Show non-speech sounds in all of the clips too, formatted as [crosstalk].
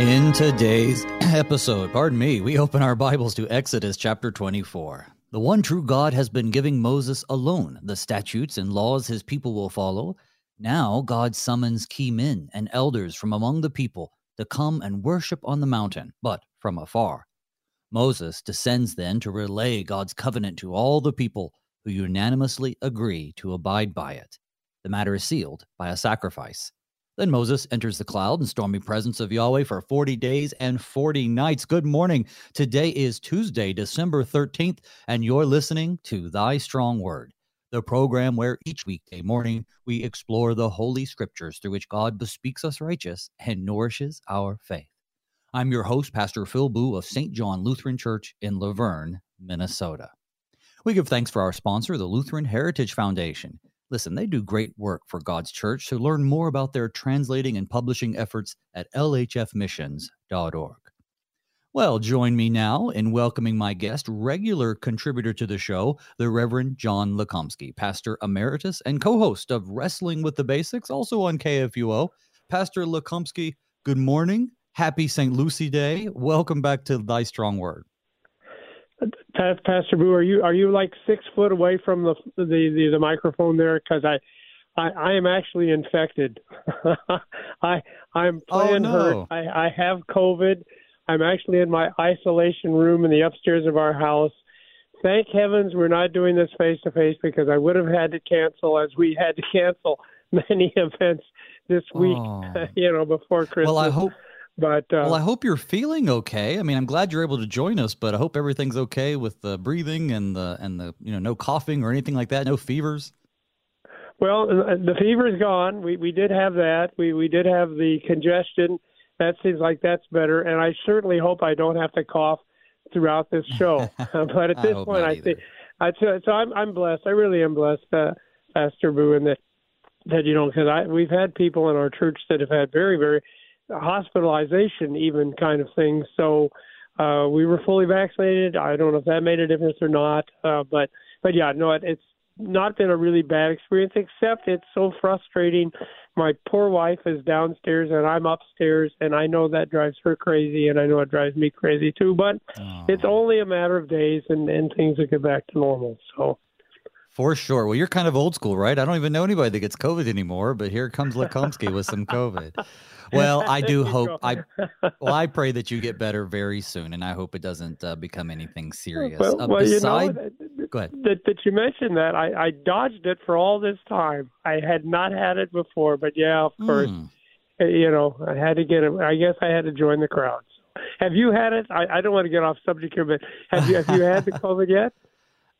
In today's episode, pardon me, we open our Bibles to Exodus chapter 24. The one true God has been giving Moses alone the statutes and laws his people will follow. Now God summons key men and elders from among the people to come and worship on the mountain, but from afar. Moses descends then to relay God's covenant to all the people who unanimously agree to abide by it. The matter is sealed by a sacrifice. Then Moses enters the cloud and stormy presence of Yahweh for 40 days and 40 nights. Good morning. Today is Tuesday, December 13th, and you're listening to Thy Strong Word, the program where each weekday morning we explore the Holy Scriptures through which God bespeaks us righteous and nourishes our faith. I'm your host, Pastor Phil Booe of St. John Lutheran Church in La Vergne, Minnesota. We give thanks for our sponsor, the Lutheran Heritage Foundation. Listen, they do great work for God's church, so learn more about their translating and publishing efforts at lhfmissions.org. Well, join me now in welcoming my guest, regular contributor to the show, the Reverend John Lukomski, pastor emeritus and co host of Wrestling with the Basics, also on KFUO. Pastor Lukomski, good morning. Happy St. Lucie Day. Welcome back to Thy Strong Word. Pastor Booe, are you are you like six foot away from the the the, the microphone there? Because I, I I am actually infected. [laughs] I I'm Oh, playing no. hurt. I I have COVID. I'm actually in my isolation room in the upstairs of our house. Thank heavens we're not doing this face to face because I would have had to cancel as we had to cancel [laughs] many events this week. Oh. [laughs] you know before Christmas. Well, I hope But uh, well, I hope you're feeling okay. I mean, I'm glad you're able to join us, but I hope everything's okay with the breathing and the and the you know no coughing or anything like that, no fevers. Well, uh, the fever's gone. We we did have that. We we did have the congestion. That seems like that's better. And I certainly hope I don't have to cough throughout this show. [laughs] [laughs] but at this hope point, I think I so so I'm I'm blessed. I really am blessed, uh, Pastor Booe, in that that you know because I we've had people in our church that have had very very hospitalization even kind of things. So uh, we were fully vaccinated. I don't know if that made a difference or not, uh, but but yeah, no, it, it's not been a really bad experience. Except it's so frustrating. My poor wife is downstairs and I'm upstairs, and I know that drives her crazy, and I know it drives me crazy too. But Oh. it's only a matter of days, and and things will get back to normal. So. For sure. Well, you're kind of old school, right? I don't even know anybody that gets COVID anymore, but here comes Lukomski with some COVID. Well, I do [laughs] hope. I well, I pray that you get [laughs] better very soon, and I hope it doesn't uh, become anything serious. Well, uh, well, you know, beside, that, go ahead. that, that you mentioned that I, I dodged it for all this time. I had not had it before, but yeah, of course, uh, you know, I had to get it. I guess I had to join the crowd. Have you had it? I, I don't want to get off subject here, but have you have you had the COVID yet?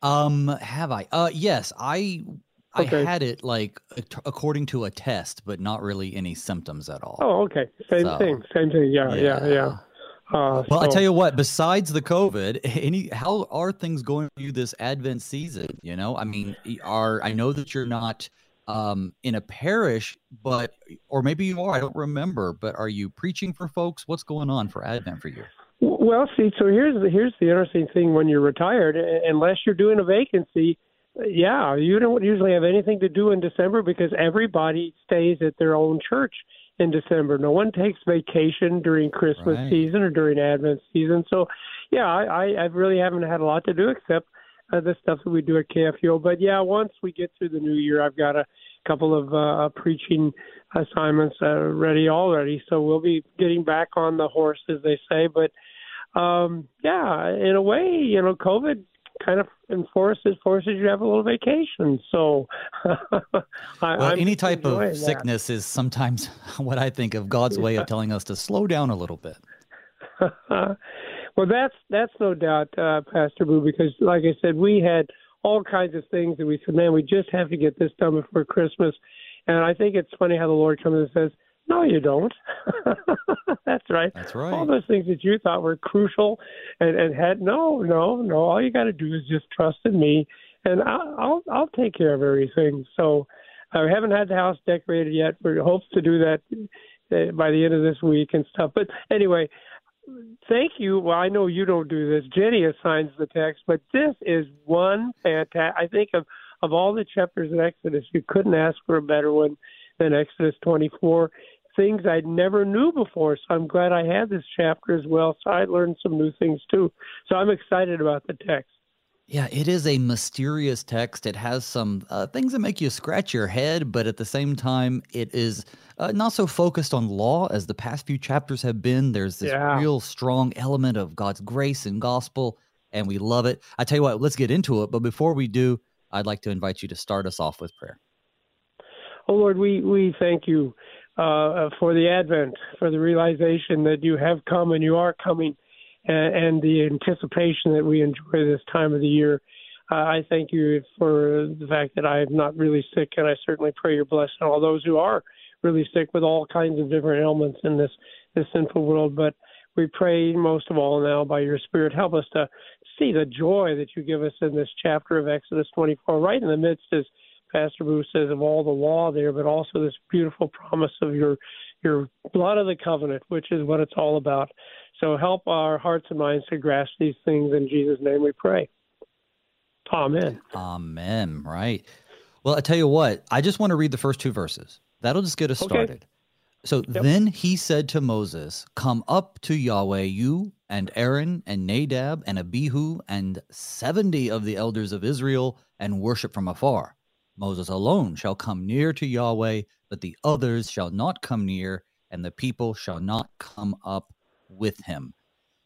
Um, have I? Uh, yes, I. I Okay. had it like according to a test, but not really any symptoms at all. Oh, okay, same So, thing, same thing. Yeah, yeah, yeah. Uh, Well, I tell you what. Besides the COVID, [laughs] any how are things going for you this Advent season? You know, I mean, are I know that you're not um, in a parish, but or maybe you are. I don't remember. But are you preaching for folks? What's going on for Advent for you? Well, see, so here's the here's the interesting thing when you're retired, uh, unless you're doing a vacancy, uh, yeah, you don't usually have anything to do in December because everybody stays at their own church in December. No one takes vacation during Christmas Right. season or during Advent season. So, yeah, I, I, I really haven't had a lot to do except uh, the stuff that we do at KFUO. But yeah, once we get through the new year, I've got a couple of uh, preaching assignments uh, ready already. So we'll be getting back on the horse, as they say. But um, yeah, in a way, you know, COVID kind of enforces forces you to have a little vacation. So, [laughs] I, Well, any type of that. sickness is sometimes [laughs] what I think of God's way of telling us to slow down a little bit. [laughs] well, that's that's no doubt, uh, Pastor Booe, because like I said, we had all kinds of things that we said, man, we just have to get this done before Christmas. And I think it's funny how the Lord comes and says, "No, you don't." [laughs] that's right. That's right. All those things that you thought were crucial and, and had no, no, no. All you got to do is just trust in me, and I'll I'll, I'll take care of everything. So I haven't had the house decorated yet. We hope to do that uh, by the end of this week and stuff. But anyway, thank you. Well, I know you don't do this. Jenny assigns the text, but this is one fantastic. I think of of all the chapters in Exodus, you couldn't ask for a better one than Exodus 24. Things I never knew before. So I'm glad I had this chapter as well. So I learned some new things too. So I'm excited about the text. Yeah, it is a mysterious text. It has some uh, things that make you scratch your head, but at the same time, it is uh, not so focused on law as the past few chapters have been. There's this yeah. real strong element of God's grace and gospel, and we love it. I tell you what, let's get into it. But before we do, I'd like to invite you to start us off with prayer. Oh Lord, we we thank you uh, for the advent, for the realization that you have come and you are coming and, and the anticipation that we enjoy this time of the year. Uh, I thank you for the fact that I am not really sick, and I certainly pray your blessing on all those who are really sick with all kinds of different ailments in this this sinful world. But we pray most of all now by your Spirit, help us to see the joy that you give us in this chapter of Exodus 24, right in the midst, as Pastor Booe says, of all the law there, but also this beautiful promise of your your blood of the covenant, which is what it's all about. So help our hearts and minds to grasp these things. In Jesus' name we pray. Amen. Amen. Right. Well, I tell you what, I just want to read the first two verses. That'll just get us okay. started. So yep. then he said to Moses, Come up to Yahweh, you and Aaron and Nadab and Abihu and 70 of the elders of Israel, and worship from afar. Moses alone shall come near to Yahweh, but the others shall not come near, and the people shall not come up with him.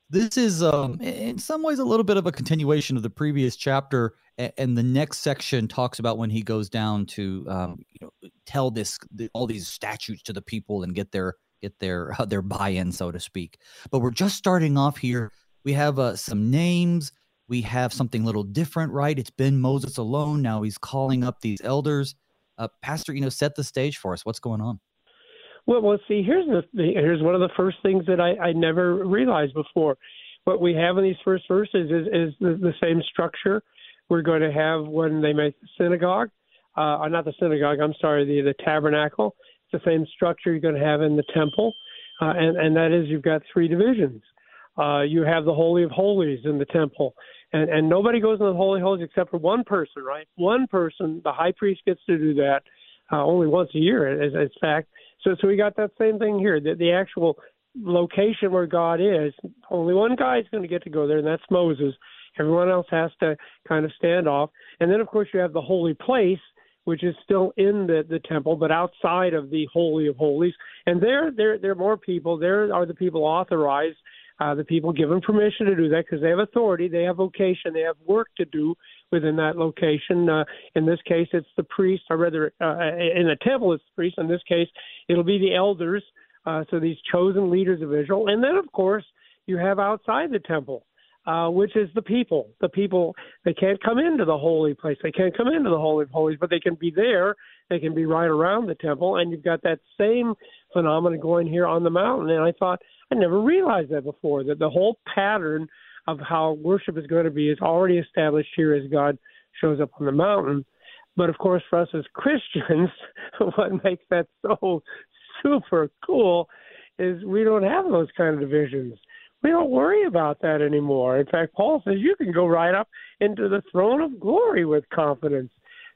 This is, um, in some ways, a little bit of a continuation of the previous chapter, and the next section talks about when he goes down to, um, you know, tell this all these statutes to the people and get their get their [laughs] their buy-in, so to speak. But we're just starting off here. We have uh, some names. We have something a little different, right? It's been Moses alone. Now he's calling up these elders. Uh, Pastor, you know, set the stage for us. What's going on? Well, well, see, here's the here's one of the first things that I, I never realized before. What we have in these first verses is, is the, the same structure we're going to have when they make the synagogue, uh, not the synagogue. I'm sorry, the the tabernacle. It's the same structure you're going to have in the temple, uh, and and that is you've got three divisions. Uh, you have the holy of holies in the temple, and and nobody goes into the holy of holies except for one person, right? One person, the high priest gets to do that uh, only once a year, as, as fact. So, so we got that same thing here. The, the actual location where God is, only one guy is going to get to go there, and that's Moses. Everyone else has to kind of stand off. And then, of course, you have the holy place, which is still in the, the temple, but outside of the holy of holies. And there, there, there are more people. There are the people authorized, uh, the people given permission to do that because they have authority, they have vocation, they have work to do within that location. Uh, in this case, it's the priest, or rather, uh, in the temple, it's the priest. In this case, it'll be the elders. Uh, so these chosen leaders of Israel, and then of course you have outside the temple, uh, which is the people. The people they can't come into the holy place. They can't come into the holy of holies, but they can be there. They can be right around the temple, and you've got that same phenomenon going here on the mountain. And I thought I never realized that before. That the whole pattern of how worship is going to be is already established here as God shows up on the mountain. But of course, for us as Christians, [laughs] what makes that so super cool is we don't have those kind of divisions. We don't worry about that anymore. In fact, Paul says you can go right up into the throne of glory with confidence.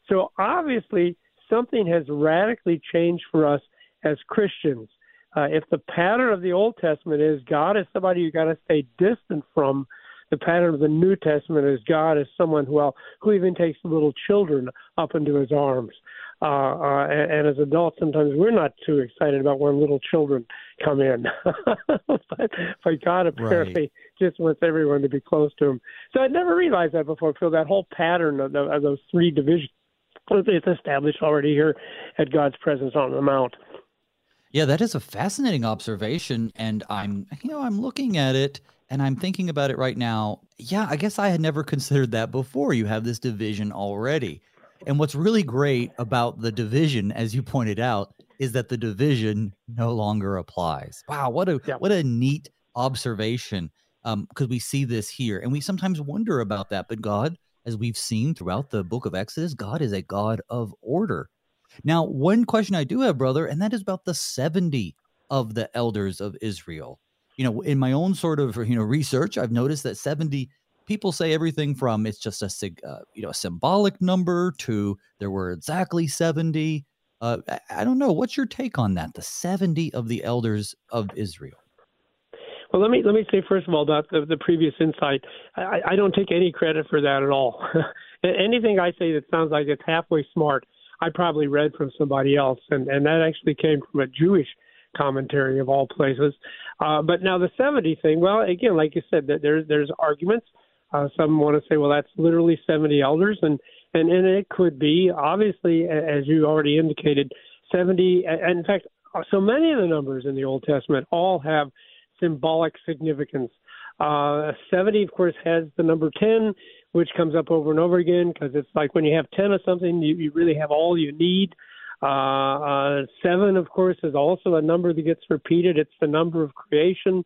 So obviously, something has radically changed for us as Christians. Uh, if the pattern of the Old Testament is God is somebody you got to stay distant from, the pattern of the New Testament is God is someone who well, who even takes little children up into his arms. Uh, uh, and, and as adults, sometimes we're not too excited about when little children come in, [laughs] but, but God apparently right. just wants everyone to be close to Him. So I'd never realized that before. Phil, that whole pattern of, the, of those three divisions it's established already here at God's presence on the mount. Yeah, that is a fascinating observation, and I'm you know I'm looking at it and I'm thinking about it right now. Yeah, I guess I had never considered that before. You have this division already. And what's really great about the division, as you pointed out, is that the division no longer applies. Wow, what a yeah. what a neat observation. Um, because we see this here, and we sometimes wonder about that. But God, as we've seen throughout the book of Exodus, God is a God of order. Now, one question I do have, brother, and that is about the 70 of the elders of Israel you know, in my own sort of you know research, I've noticed that 70 people say everything from it's just a uh, you know a symbolic number to there were exactly 70 Uh, I, don't know. What's your take on that? The 70 of the elders of Israel. Well, let me let me say first of all about the, the previous insight. I, I don't take any credit for that at all. [laughs] Anything I say that sounds like it's halfway smart, I probably read from somebody else, and and that actually came from a Jewish commentary of all places. Uh, but now the 70 thing, well, again, like you said, that there's there's arguments. Uh, some want to say, well, that's literally 70 elders, and and and it could be obviously, as you already indicated, 70. And in fact, so many of the numbers in the Old Testament all have symbolic significance. Uh, 70, of course, has the number 10, which comes up over and over again because it's like when you have 10 of something, you, you really have all you need. Uh, uh, seven, of course, is also a number that gets repeated. It's the number of creation.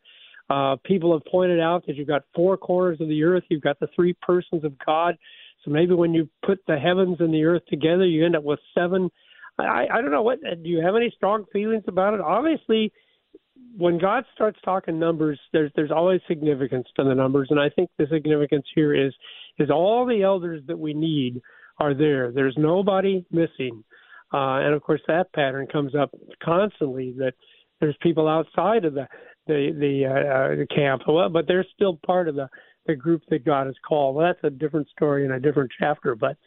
Uh, people have pointed out that you've got four corners of the earth, you've got the three persons of God. So maybe when you put the heavens and the earth together, you end up with seven. I, I don't know what. Do you have any strong feelings about it? Obviously, when God starts talking numbers, there's there's always significance to the numbers, and I think the significance here is is all the elders that we need are there. There's nobody missing, uh, and of course that pattern comes up constantly. That there's people outside of the the the, uh, uh the camp, but they're still part of the the group that God has called. Well, that's a different story in a different chapter. But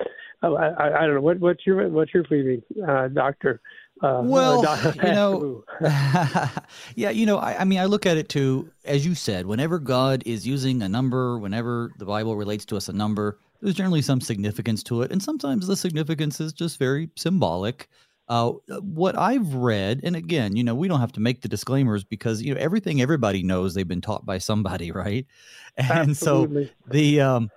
uh, I, I don't know what what's your what's your feeling, uh, Doctor uh, well, [laughs] you know, [laughs] [laughs] yeah, you know, I, I, mean, I look at it too, as you said, whenever God is using a number, whenever the Bible relates to us a number, there's generally some significance to it. And sometimes the significance is just very symbolic. Uh, what I've read, and again, you know, we don't have to make the disclaimers because, you know, everything everybody knows they've been taught by somebody, [laughs] right? And Absolutely. so the, um,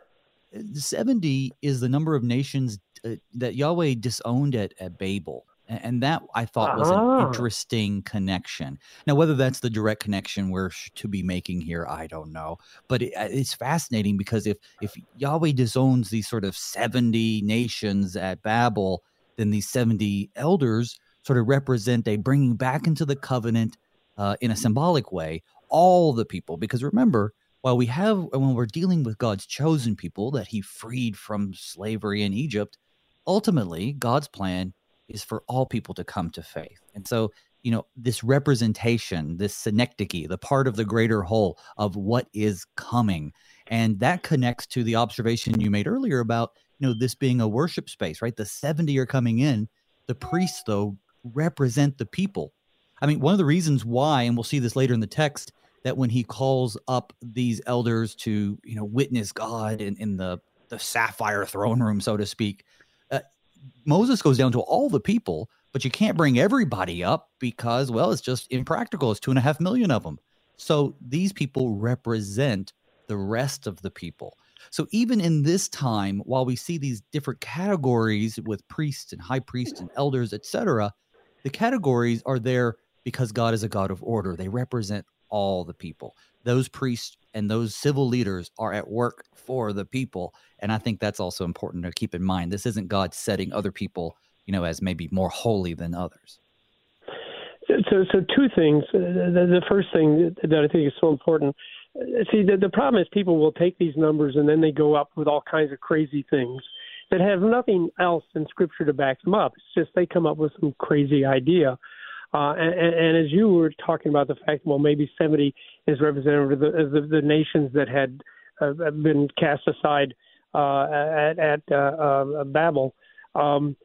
70 is the number of nations uh, that Yahweh disowned at, at Babel and that I thought was uh-huh. an interesting connection. Now, whether that's the direct connection we're to be making here, I don't know. But it, it's fascinating because if if Yahweh disowns these sort of seventy nations at Babel, then these seventy elders sort of represent a bringing back into the covenant uh, in a symbolic way all the people. Because remember, while we have when we're dealing with God's chosen people that He freed from slavery in Egypt, ultimately God's plan is for all people to come to faith. And so, you know, this representation, this synecdoche, the part of the greater whole of what is coming. And that connects to the observation you made earlier about, you know, this being a worship space, right? The 70 are coming in. The priests, though, represent the people. I mean, one of the reasons why, and we'll see this later in the text, that when he calls up these elders to, you know, witness God in, in the the sapphire throne room, so to speak, uh, Moses goes down to all the people, but you can't bring everybody up because, well, it's just impractical. It's two and a half million of them. So these people represent the rest of the people. So even in this time, while we see these different categories with priests and high priests and elders, etc., the categories are there because God is a God of order. They represent all the people. Those priests and those civil leaders are at work for the people. And I think that's also important to keep in mind. This isn't God setting other people, you know, as maybe more holy than others. So, so two things. The, the first thing that I think is so important. See, the, the problem is people will take these numbers and then they go up with all kinds of crazy things that have nothing else in Scripture to back them up. It's just they come up with some crazy idea. Uh, and, and as you were talking about the fact, well, maybe 70 is representative of the, the, the nations that had uh, been cast aside uh, at, at uh, uh, Babel. Um,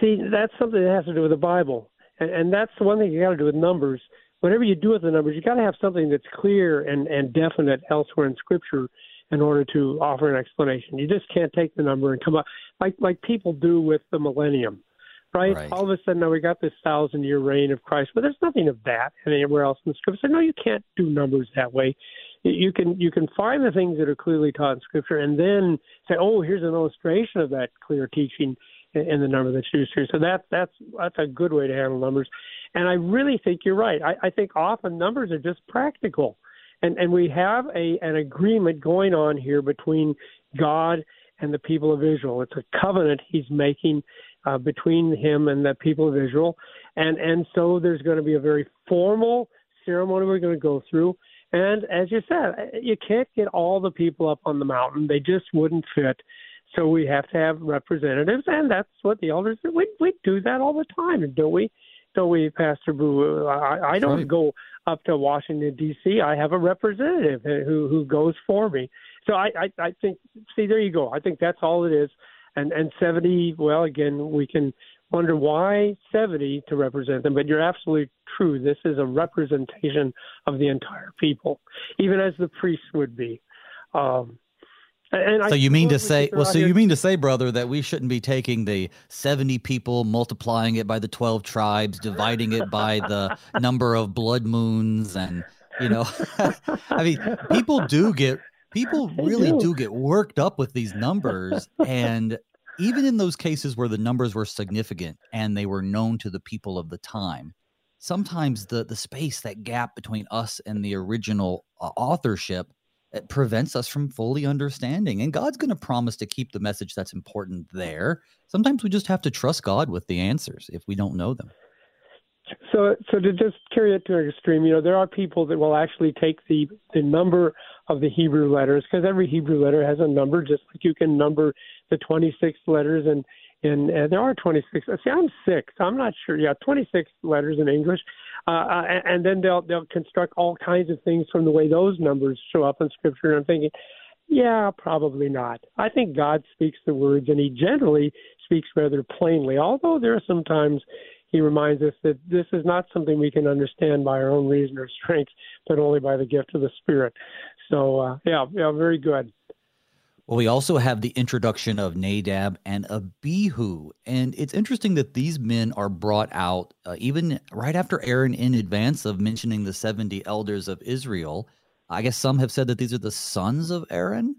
see, that's something that has to do with the Bible, and, and that's the one thing you got to do with numbers. Whatever you do with the numbers, you got to have something that's clear and, and definite elsewhere in Scripture in order to offer an explanation. You just can't take the number and come up like like people do with the millennium right? right? All of a sudden, now we got this thousand year reign of Christ, but there's nothing of that anywhere else in the scripture. So no, you can't do numbers that way. You can you can find the things that are clearly taught in scripture, and then say, oh, here's an illustration of that clear teaching in the number that's used here. So that that's that's a good way to handle numbers. And I really think you're right. I, I think often numbers are just practical. And and we have a an agreement going on here between God and the people of Israel. It's a covenant he's making uh, between him and the people of Israel. And, and so there's going to be a very formal ceremony we're going to go through. And as you said, you can't get all the people up on the mountain. They just wouldn't fit. So we have to have representatives, and that's what the elders do. We we do that all the time, don't we? Don't we, Pastor Booe? I, I don't right. go up to Washington D.C. I have a representative who who goes for me. So I, I I think see there you go. I think that's all it is. And and 70. Well, again, we can wonder why 70 to represent them, but you're absolutely true. This is a representation of the entire people, even as the priests would be. Um, and so I you mean to say, well, so here. you mean to say, brother, that we shouldn't be taking the 70 people, multiplying it by the 12 tribes, dividing it by the number of blood moons and, you know, [laughs] I mean, people do get, people [laughs] really do. do get worked up with these numbers. And even in those cases where the numbers were significant and they were known to the people of the time, sometimes the the space, that gap between us and the original uh, authorship, it prevents us from fully understanding. And God's going to promise to keep the message that's important there. Sometimes we just have to trust God with the answers if we don't know them. So, so to just carry it to an extreme, you know, there are people that will actually take the the number of the Hebrew letters because every Hebrew letter has a number, just like you can number the 26 letters and and, and there are 26. See, I'm six. I'm not sure. Yeah, 26 letters in English, uh, uh and, and then they'll they'll construct all kinds of things from the way those numbers show up in Scripture. And I'm thinking, yeah, probably not. I think God speaks the words, and He generally speaks rather plainly. Although there are sometimes he reminds us that this is not something we can understand by our own reason or [laughs] strength, but only by the gift of the Spirit. So, uh, yeah, yeah, very good. Well, we also have the introduction of Nadab and Abihu. And it's interesting that these men are brought out uh, even right after Aaron, in advance of mentioning the 70 elders of Israel. I guess some have said that these are the sons of Aaron,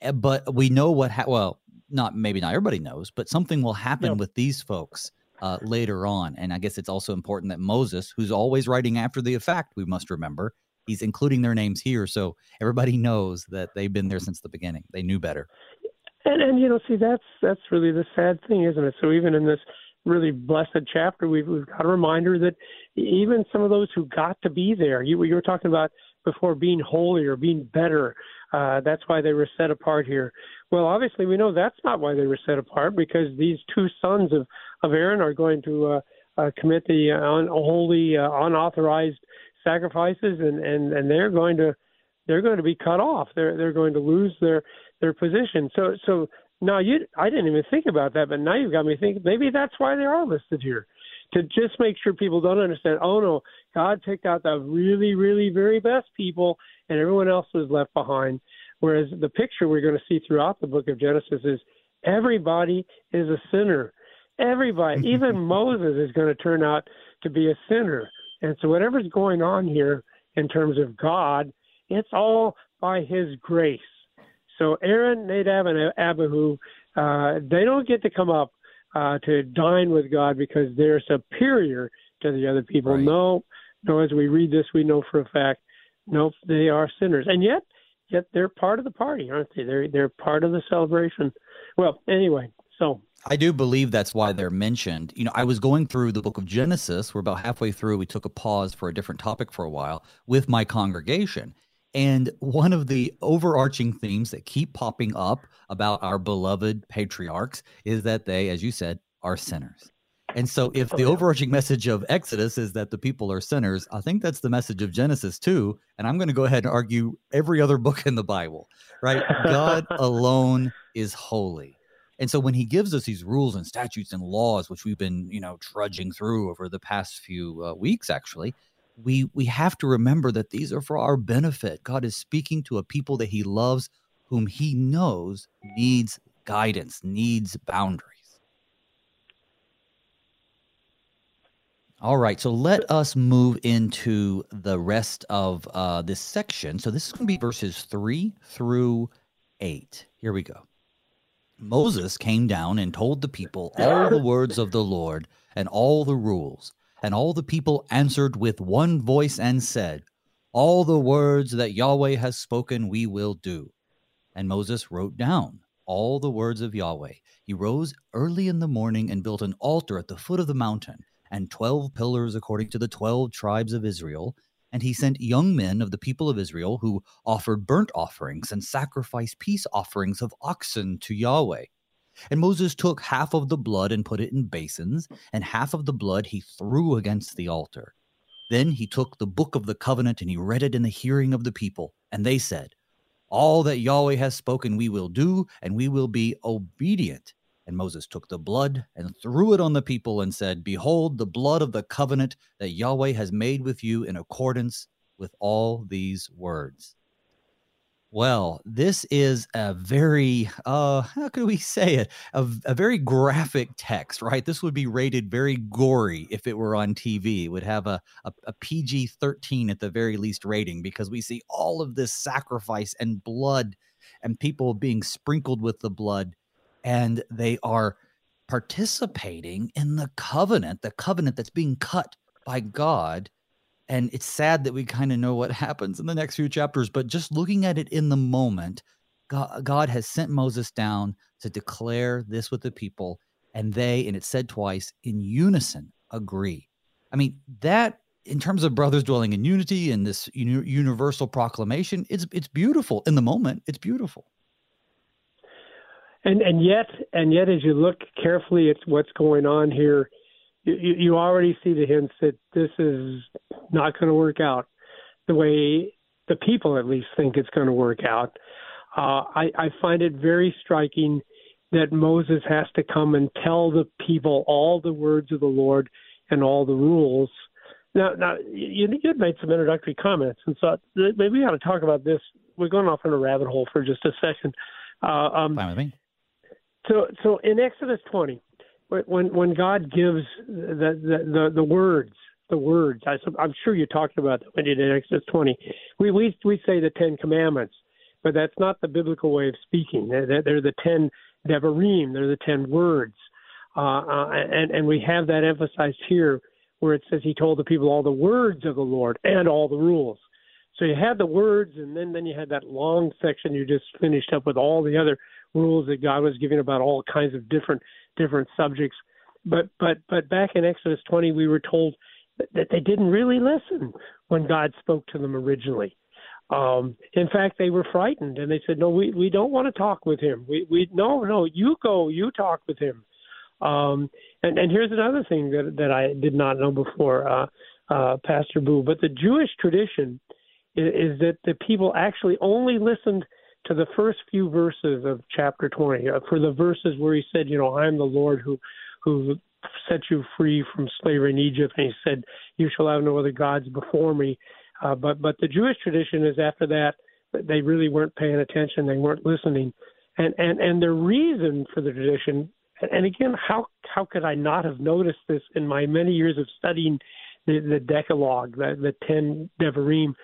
eh, but we know what, ha- well, not maybe not everybody knows, but something will happen with these folks uh, later on. And I guess it's also important that Moses, who's always writing after the effect, we must remember, he's including their names here. So everybody knows that they've been there since the beginning. They knew better. And, and you know, see, that's that's really the sad thing, isn't it? So even in this really blessed chapter, we've, we've got a reminder that even some of those who got to be there, you, you were talking about before being holy or being better. Uh, that's why they were set apart here. Well, obviously, we know that's not why they were set apart because these two sons of, of Aaron are going to uh, uh, commit the unholy, uh, unauthorized sacrifices, and, and, and they're going to they're going to be cut off. They're they're going to lose their their position. So so now you I didn't even think about that, but now you've got me thinking maybe that's why they are listed here to just make sure people don't understand. Oh no, God picked out the really really very best people, and everyone else was left behind. Whereas the picture we're going to see throughout the book of Genesis is everybody is a sinner. Everybody, [laughs] even Moses is going to turn out to be a sinner. And so whatever's going on here in terms of God, it's all by his grace. So Aaron, Nadab, and Abihu, uh, they don't get to come up uh, to dine with God because they're superior to the other people. Right. No, no. As we read this, we know for a fact, nope, they are sinners. And yet, yet they're part of the party, aren't they? They're they're part of the celebration. Well, anyway, so I do believe that's why they're mentioned. You know, I was going through the book of Genesis. We're about halfway through. We took a pause for a different topic for a while with my congregation. And one of the overarching themes that keep popping up about our beloved patriarchs is that they, as you said, are sinners. And so, if the oh, overarching message of Exodus is that the people are sinners, I think that's the message of Genesis too. And I'm going to go ahead and argue every other [laughs] book in the Bible, right? God [laughs] alone is holy. And so when he gives us these rules and statutes and laws, which we've been, you know, trudging through over the past few uh, weeks, actually, we we have to remember that these are for our benefit. God is speaking to a people that He loves, whom He knows needs guidance, needs boundaries. All right, so let us move into the rest of uh, this section. So this is going to be verses three through eight. Here we go. Moses came down and told the people all the words of the Lord and all the rules. And all the people answered with one voice and said, All the words that Yahweh has spoken we will do. And Moses wrote down all the words of Yahweh. He rose early in the morning and built an altar at the foot of the mountain, and twelve pillars according to the twelve tribes of Israel and he sent young men of the people of Israel who offered burnt offerings and sacrificed peace offerings of oxen to Yahweh. And Moses took half of the blood and put it in basins, and half of the blood he threw against the altar. Then he took the book of the covenant and he read it in the hearing of the people. And they said, All that Yahweh has spoken we will do, and we will be obedient. And Moses took the blood and threw it on the people and said, Behold, the blood of the covenant that Yahweh has made with you in accordance with all these words. Well, this is a very, uh, how could we say it? A, a, very graphic text, right? This would be rated very gory if it were on TV. It would have a, a, a PG 13 at the very least rating because we see all of this sacrifice and blood and people being sprinkled with the blood, and they are participating in the covenant, the covenant that's being cut by God. And it's sad that we kind of know what happens in the next few chapters but just looking at it in the moment god, has sent moses down to declare this with the people and they and it said twice in unison agree. I mean that in terms of brothers dwelling in unity and this universal proclamation it's it's beautiful in the moment. It's beautiful and and yet and yet as you look carefully at what's going on here you, you already see the hints that this is not going to work out the way the people at least think it's going to work out. Uh, I, I find it very striking that Moses has to come and tell the people all the words of the Lord and all the rules. Now, now you, you had made some introductory comments, and so maybe we ought to talk about this. We're going off in a rabbit hole for just a second. Uh, um, Fine with me. So, so in Exodus 20, when when God gives the the the, the words, the words. I, am sure you talked about that when you did Exodus 20. We we we say the Ten Commandments, but that's not the biblical way of speaking. They're, they're the ten devarim. They're the ten words, uh, uh, and and we have that emphasized here, where it says He told the people all the words of the Lord and all the rules. So you had the words, and then then you had that long section you just finished up with all the other rules that God was giving about all kinds of different different subjects. But but but back in Exodus 20, we were told that they didn't really listen when God spoke to them originally. Um, in fact, they were frightened and they said, "No, we we don't want to talk with him. We we no no you go you talk with him." Um, and and here's another thing that that I did not know before, uh, uh, Pastor Booe. But the Jewish tradition is, is that the people actually only listened to the first few verses of chapter 20, uh, for the verses where he said, you know, I am the Lord who who set you free from slavery in Egypt, and he said, you shall have no other gods before me. Uh, but but the Jewish tradition is after that they really weren't paying attention, they weren't listening, and and and the reason for the tradition, and again, how how could I not have noticed this in my many years of studying the, the Decalogue, the, the ten Devarim,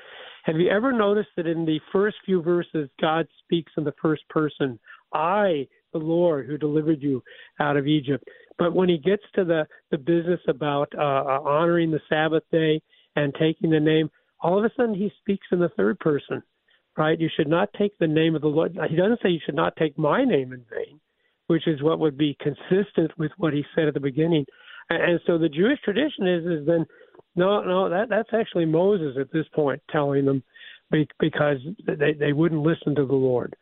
have you ever noticed that in the first few verses, God speaks in the first person? I, the Lord, who delivered you out of Egypt. But when he gets to the, the business about uh, uh, honoring the Sabbath day and taking the name, all of a sudden he speaks in the third person, right? You should not take the name of the Lord. He doesn't say you should not take my name in vain, which is what would be consistent with what he said at the beginning. And, and so the Jewish tradition is is then no, no, that that's actually Moses at this point telling them be, because they they wouldn't listen to the Lord.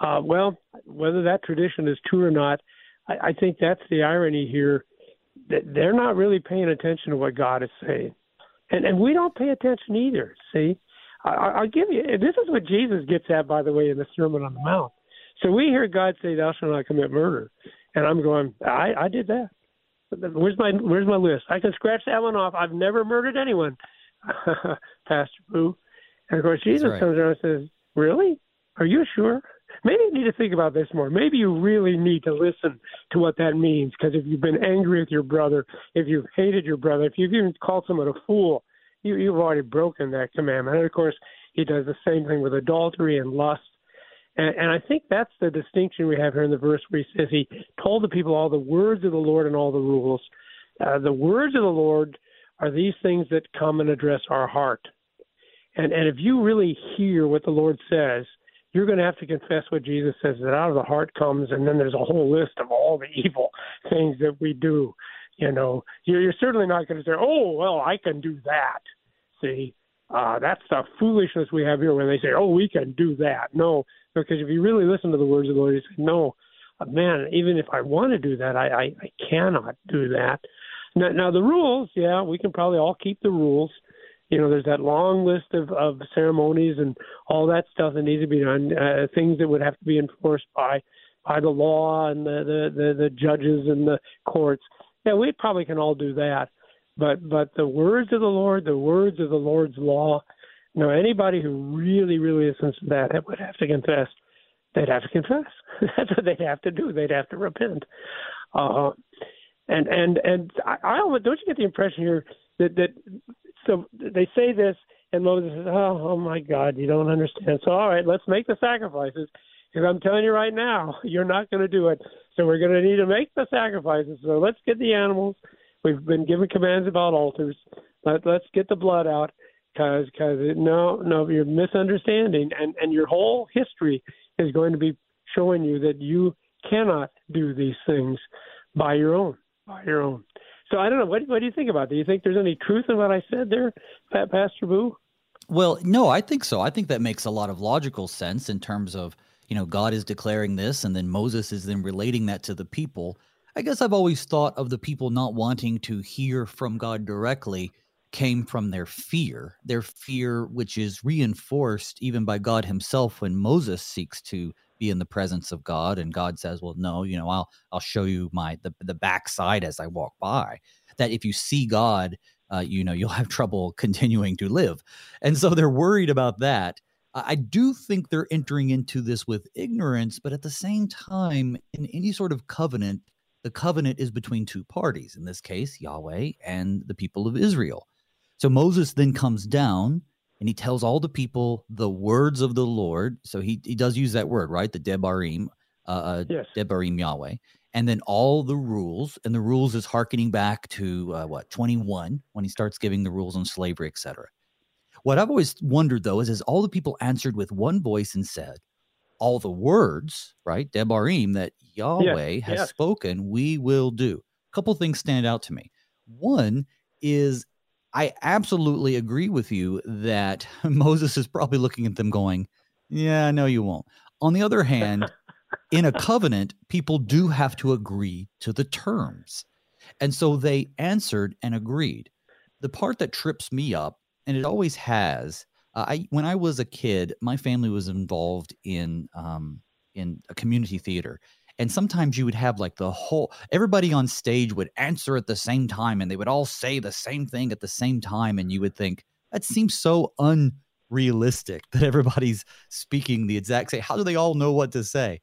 Uh, well, whether that tradition is true or not, I, I think that's the irony here. That they're not really paying attention to what God is saying, and and we don't pay attention either. See, I, I'll give you. This is what Jesus gets at, by the way, in the Sermon on the Mount. So we hear God say, "Thou shalt not commit murder," and I'm going, "I I did that." Where's my Where's my list? I can scratch that one off. I've never murdered anyone, [laughs] Pastor Booe. And of course, Jesus right. comes around and says, "Really? Are you sure? Maybe you need to think about this more. Maybe you really need to listen to what that means. Because if you've been angry with your brother, if you've hated your brother, if you've even called someone a fool, you, you've already broken that commandment. And of course, he does the same thing with adultery and lust and, and I think that's the distinction we have here in the verse where he says he told the people all the words of the Lord and all the rules. Uh, the words of the Lord are these things that come and address our heart. And and if you really hear what the Lord says, you're going to have to confess what Jesus says that out of the heart comes, and then there's a whole list of all the evil [laughs] things that we do. You know, you're, you're certainly not going to say, "Oh, well, I can do that." See, uh, that's the foolishness we have here when they say, "Oh, we can do that." No, because if you really listen to the words of the Lord, you say, "No, man, even if I want to do that, I, I, I cannot do that. Now, now the rules, yeah, we can probably all keep the rules. You know, there's that long list of, of ceremonies and all that stuff that needs to be done, uh, things that would have to be enforced by by the law and the, the, the, the judges and the courts. Yeah, we probably can all do that. But but the words of the Lord, the words of the Lord's law, you know, anybody who really, really listens to that would have to confess. They'd have to confess. [laughs] That's what they'd have to do. They'd have to repent. Uh, and and and I, I don't you get the impression here that that so they say this and Moses says, "Oh, oh my God, you don't understand." So all right, let's make the sacrifices. Because I'm telling you right now, [laughs] you're not going to do it. So we're going to need to make the sacrifices. So let's get the animals. We've been given commands about altars. Let, let's get the blood out because because no no you're misunderstanding and and your whole history is going to be showing you that you cannot do these things by your own by your own. So I don't know. What, what do you think about? Do you think there's any truth in what I said there, Pastor Booe? Well, no, I think so. I think that makes a lot of logical sense in terms of you know God is declaring this, and then Moses is then relating that to the people. I guess I've always thought of the people not wanting to hear from God directly came from their fear, their fear, which is reinforced even by God Himself when Moses seeks to be in the presence of God, and God says, "Well, no, you know, I'll I'll show you my the the backside as I walk by." That if you see God, uh, you know, [laughs] you'll have trouble continuing to live, and so they're worried about that. I do think they're entering into this with ignorance, but at the same time, in any sort of covenant, the covenant is between two parties. In this case, Yahweh and the people of Israel. So Moses then comes down and he tells all the people the words of the Lord. So he, he does use that word, right? The Debarim, uh, uh yes. Debarim Yahweh. And then all the rules, and the rules is harkening back to uh, what, 21, when he starts giving the rules on slavery, etc. What I've always wondered though is, is all the people answered with one voice and said, all the words, right, Debarim, that Yahweh has spoken, we will do. A couple things stand out to me. One is I absolutely agree with you that [laughs] Moses is probably looking at them going, Yeah, no, you won't. On the other hand, [laughs] in a covenant, people do have to agree to the terms. And so they answered and agreed. The part that trips me up, and it always has, uh, I when I was a kid, my family was involved in um, in a community theater, and sometimes you would have like the whole everybody on stage would answer at the same time and they would all say the same thing at the same time and you would think that seems so unrealistic [laughs] that everybody's speaking the exact same how do they all know what to say?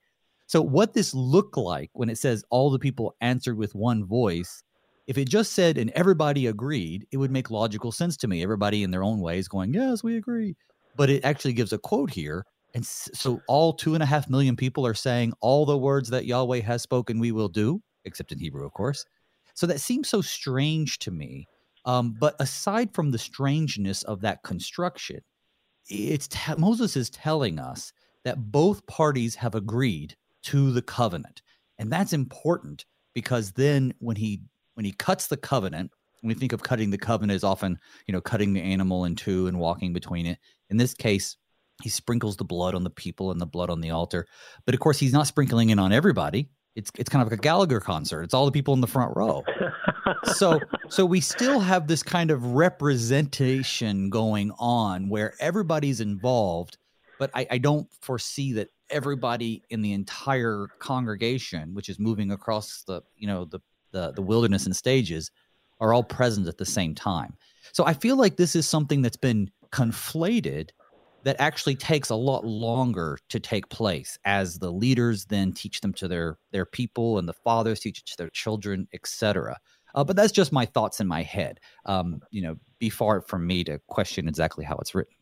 So what this looked like when it says all the people answered with one voice if it just said and everybody agreed it would make logical sense to me everybody in their own ways going yes we agree but it actually gives a quote here and so all two and a half million people are saying all the words that Yahweh has spoken, we will do, except in Hebrew, of course. So that seems so strange to me. Um, but aside from the strangeness of that construction, it's Moses is telling us that both parties have agreed to the covenant, and that's important because then when he when he cuts the covenant, when we think of cutting the covenant as often you know cutting the animal in two and walking between it. In this case, he sprinkles the blood on the people and the blood on the altar. But of course, he's not sprinkling it on everybody. It's it's kind of like a Gallagher concert. It's all the people in the front row. [laughs] so so we still have this kind of representation going on where everybody's involved, but I, I don't foresee that everybody in the entire congregation, which is moving across the you know the the, the wilderness and stages, are all present at the same time. So I feel like this is something that's been conflated that actually takes a lot longer to take place as the leaders then teach them to their their people and the fathers teach it to their children etc uh, but that's just my thoughts in my head um, you know be far from me to question exactly how it's written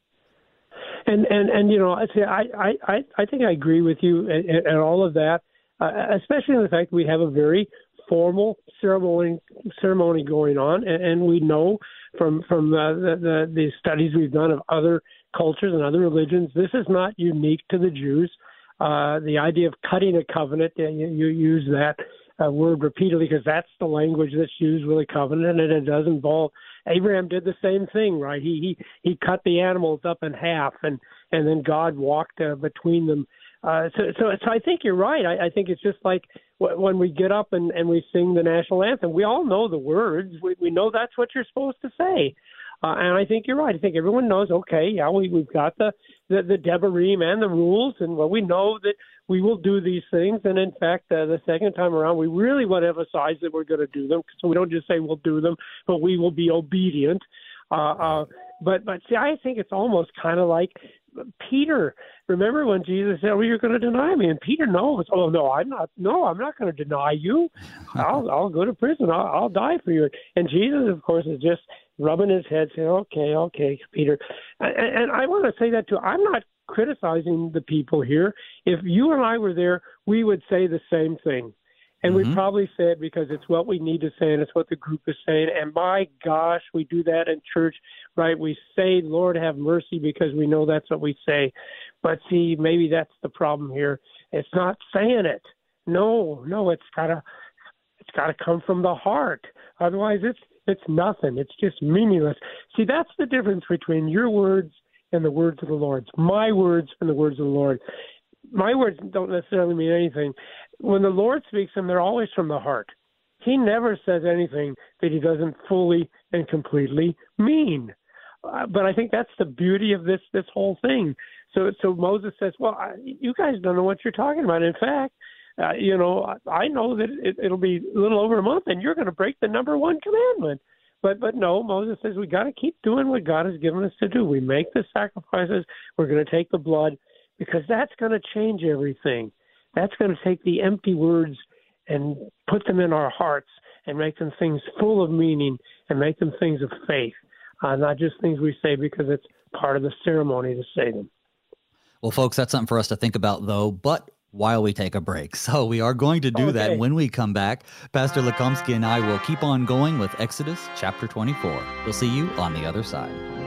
and and and you know i say i i i think i agree with you and, all of that uh, especially in the fact we have a very formal ceremony ceremony going on and, and we know from from uh, the, the the studies we've done of other cultures and other religions. This is not unique to the Jews. Uh, the idea of cutting a covenant, you, you use that uh, word repeatedly because that's the language that's used with a covenant, and it does involve. Abraham did the same thing, right? He he he cut the animals up in half, and and then God walked uh, between them Uh, so, so, so I think you're right. I, I think it's just like when we get up and, and we sing the national anthem. We all know the words. We, we know that's what you're supposed to say. Uh, and I think you're right. I think everyone knows. Okay, yeah, we we've got the the, the Devarim and the rules, and well, we know that we will do these things. And in fact, uh, the second time around, we really want to emphasize that we're going to do them. So we don't just say we'll do them, but we will be obedient. Uh, uh, but but see, I think it's almost kind of like Peter. Remember when Jesus said, "Well, you're going to deny me," and Peter knows. Oh no, I'm not. No, I'm not going to deny you. I'll [laughs] I'll go to prison. I'll, I'll die for you. And Jesus, of course, is just rubbing his head, saying, "Okay, okay, Peter." And, and I want to say that too. I'm not criticizing the people here. If you and I were there, we would say the same thing. And mm-hmm. we probably say it because it's what we need to say and it's what the group is saying. And my gosh, we do that in church, right? We say, Lord, have mercy because we know that's what we say. But see, maybe that's the problem here. It's not saying it. No, no, it's gotta it's gotta come from the heart. Otherwise it's it's nothing. It's just meaningless. See, that's the difference between your words and the words of the Lord. My words and the words of the Lord. My words don't necessarily mean anything. When the Lord speaks them, they're always from the heart. He never says anything that he doesn't fully and completely mean. Uh, but I think that's the beauty of this this whole thing. So so Moses says, "Well, I, you guys don't know what you're talking about. In fact, uh, you know, I know that it, it'll be a little over a month, and you're going to break the number one commandment." But but no, Moses says we got to keep doing what God has given us to do. We make the sacrifices. We're going to take the blood because that's going to change everything. That's going to take the empty words and put them in our hearts and make them things full of meaning and make them things of faith, uh, not just things we say because it's part of the ceremony to say them. Well, folks, that's something for us to think about, though. But while we take a break. [laughs] So we are going to do okay. that when we come back. Pastor Lukomski and I will keep on going with Exodus chapter 24. We'll see you on the other side.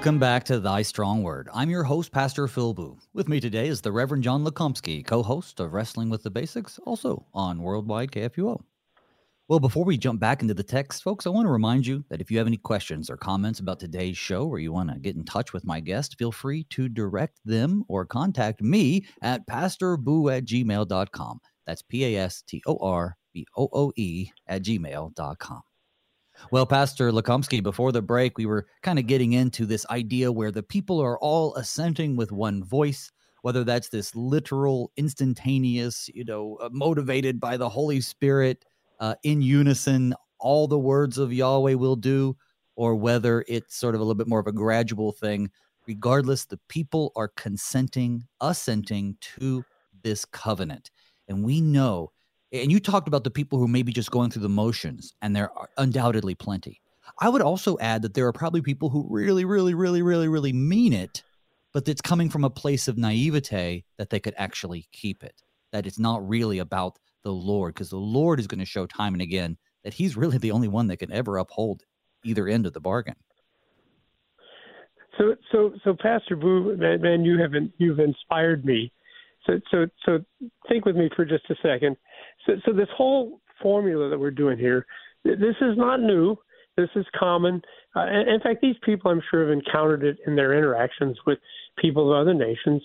Welcome back to Thy Strong Word. I'm your host, Pastor Phil Booe. With me today is the Reverend John Lukomski, co host of Wrestling with the Basics, also on Worldwide KFUO. Well, before we jump back into the text, folks, I want to remind you that if you have any questions or comments about today's show or you want to get in touch with my guest, feel free to direct them or contact me at pastorbooe at gmail.com. That's P A S T O R B O O E at gmail.com. Well, Pastor Lukomski, before the break, we were kind of getting into this idea where the people are all assenting with one voice, whether that's this literal, instantaneous, you know, uh, motivated by the Holy Spirit uh, in unison, all the words of Yahweh will do, or whether it's sort of a little bit more of a gradual thing. Regardless, the people are consenting, assenting to this covenant. And we know and you talked about the people who may be just going through the motions, and there are undoubtedly plenty. I would also add that there are probably people who really, really, really, really, really mean it, but it's coming from a place of naivete that they could actually keep it. That it's not really about the Lord, because the Lord is going to show time and again that He's really the only one that can ever uphold either end of the bargain. So, so, so, Pastor Booe, man, man you have you've inspired me. So, so, so, think with me for just a second. So, so this whole formula that we're doing here, this is not new. This is common. Uh, in fact, these people, I'm sure, have encountered it in their interactions with people of other nations.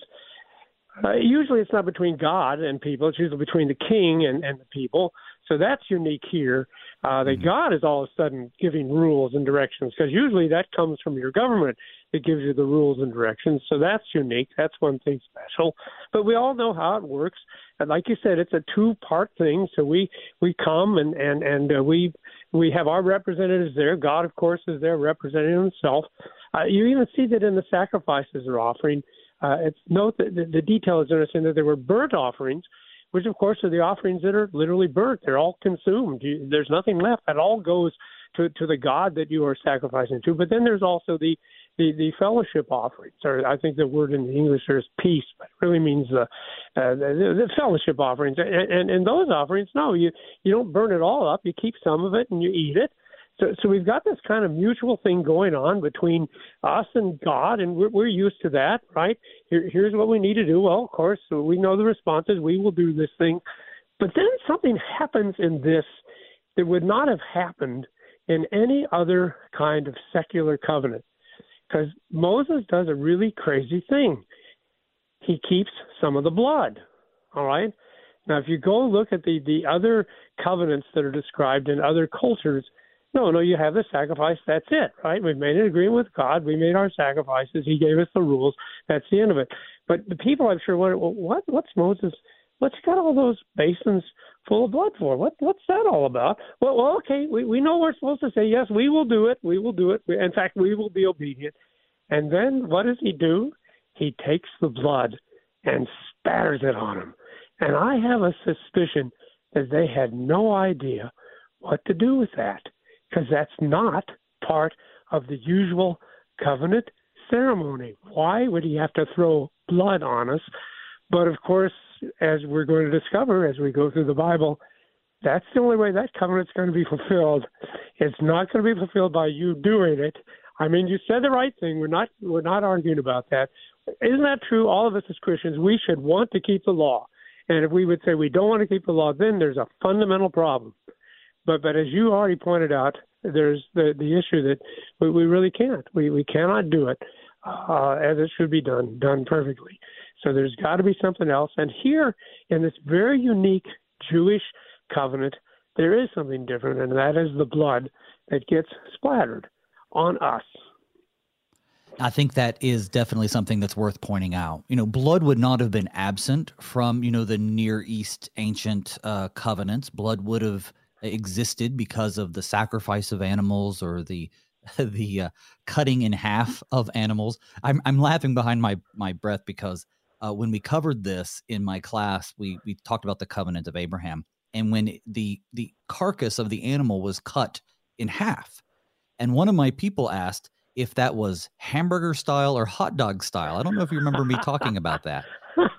Uh, usually, it's not between God and people; it's usually between the king and, and the people. So that's unique here. Uh, that mm-hmm. God is all of a sudden giving rules and directions because usually that comes from your government that gives you the rules and directions. So that's unique. That's one thing special. But we all know how it works. And like you said, it's a two-part thing. So we we come and and and uh, we we have our representatives there. God, of course, is there representing Himself. Uh, you even see that in the sacrifices they're offering. Uh, it's note that the, the detail is interesting that there were burnt offerings, which of course are the offerings that are literally burnt. They're all consumed. You, there's nothing left. That all goes to to the God that you are sacrificing to. But then there's also the the, the fellowship offerings, or I think the word in the English there is peace, but it really means the, uh, the the fellowship offerings. And, and and those offerings, no, you you don't burn it all up. You keep some of it and you eat it. So, so we've got this kind of mutual thing going on between us and God, and we're, we're used to that, right? Here, here's what we need to do. Well, of course, we know the responses. We will do this thing. But then something happens in this that would not have happened in any other kind of secular covenant. Because Moses does a really crazy thing. He keeps some of the blood. All right? Now, if you go look at the, the other covenants that are described in other cultures, no, no, you have the sacrifice. That's it, right? We've made an agreement with God. We made our sacrifices. He gave us the rules. That's the end of it. But the people, I'm sure, wonder, well, what? What's Moses? What's got all those basins full of blood for? What? What's that all about? Well, well, okay, we we know we're supposed to say yes. We will do it. We will do it. In fact, we will be obedient. And then what does he do? He takes the blood and spatters it on them. And I have a suspicion that they had no idea what to do with that because that's not part of the usual covenant ceremony. Why would he have to throw blood on us? But of course, as we're going to discover as we go through the Bible, that's the only way that covenant's going to be fulfilled. It's not going to be fulfilled by you doing it. I mean, you said the right thing. We're not we're not arguing about that. Isn't that true? All of us as Christians, we should want to keep the law. And if we would say we don't want to keep the law, then there's a fundamental problem. But but as you already pointed out, there's the the issue that we, we really can't. We we cannot do it uh, as it should be done, done perfectly. So there's got to be something else. And here in this very unique Jewish covenant, there is something different, and that is the blood that gets splattered on us. I think that is definitely something that's worth pointing out. You know, blood would not have been absent from, you know, the Near East ancient uh, covenants. Blood would have existed because of the sacrifice of animals or the [laughs] the uh, cutting in half of animals. I'm I'm laughing behind my my breath because uh, when we covered this in my class, we we talked about the covenant of Abraham, and when the the carcass of the animal was cut in half, and one of my people asked if that was hamburger style or hot dog style. I don't know if you remember me talking about that,